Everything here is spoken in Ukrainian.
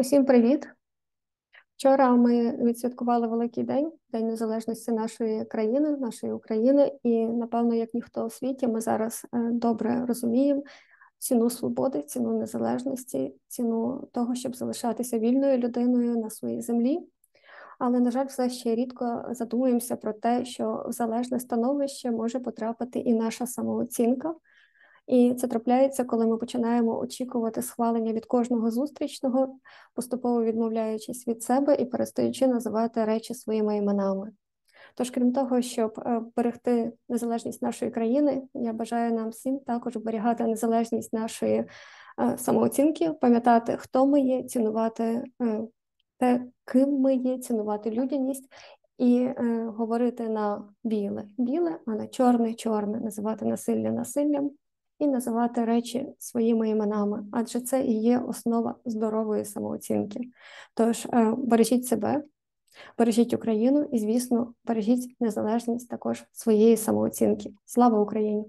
Усім привіт! Вчора ми відсвяткували великий день, День Незалежності нашої країни, нашої України, і напевно, як ніхто у світі, ми зараз е, добре розуміємо ціну свободи, ціну незалежності, ціну того, щоб залишатися вільною людиною на своїй землі. Але, на жаль, все ще рідко задумуємося про те, що в залежне становище може потрапити і наша самооцінка. І це трапляється, коли ми починаємо очікувати схвалення від кожного зустрічного, поступово відмовляючись від себе і перестаючи називати речі своїми іменами. Тож, крім того, щоб е, берегти незалежність нашої країни, я бажаю нам всім також зберігати незалежність нашої е, самооцінки, пам'ятати, хто ми є, цінувати е, те, ким ми є, цінувати людяність. І говорити на біле біле, а на чорне чорне, називати насилля насиллям і називати речі своїми іменами, адже це і є основа здорової самооцінки. Тож е, бережіть себе, бережіть Україну і, звісно, бережіть незалежність також своєї самооцінки. Слава Україні!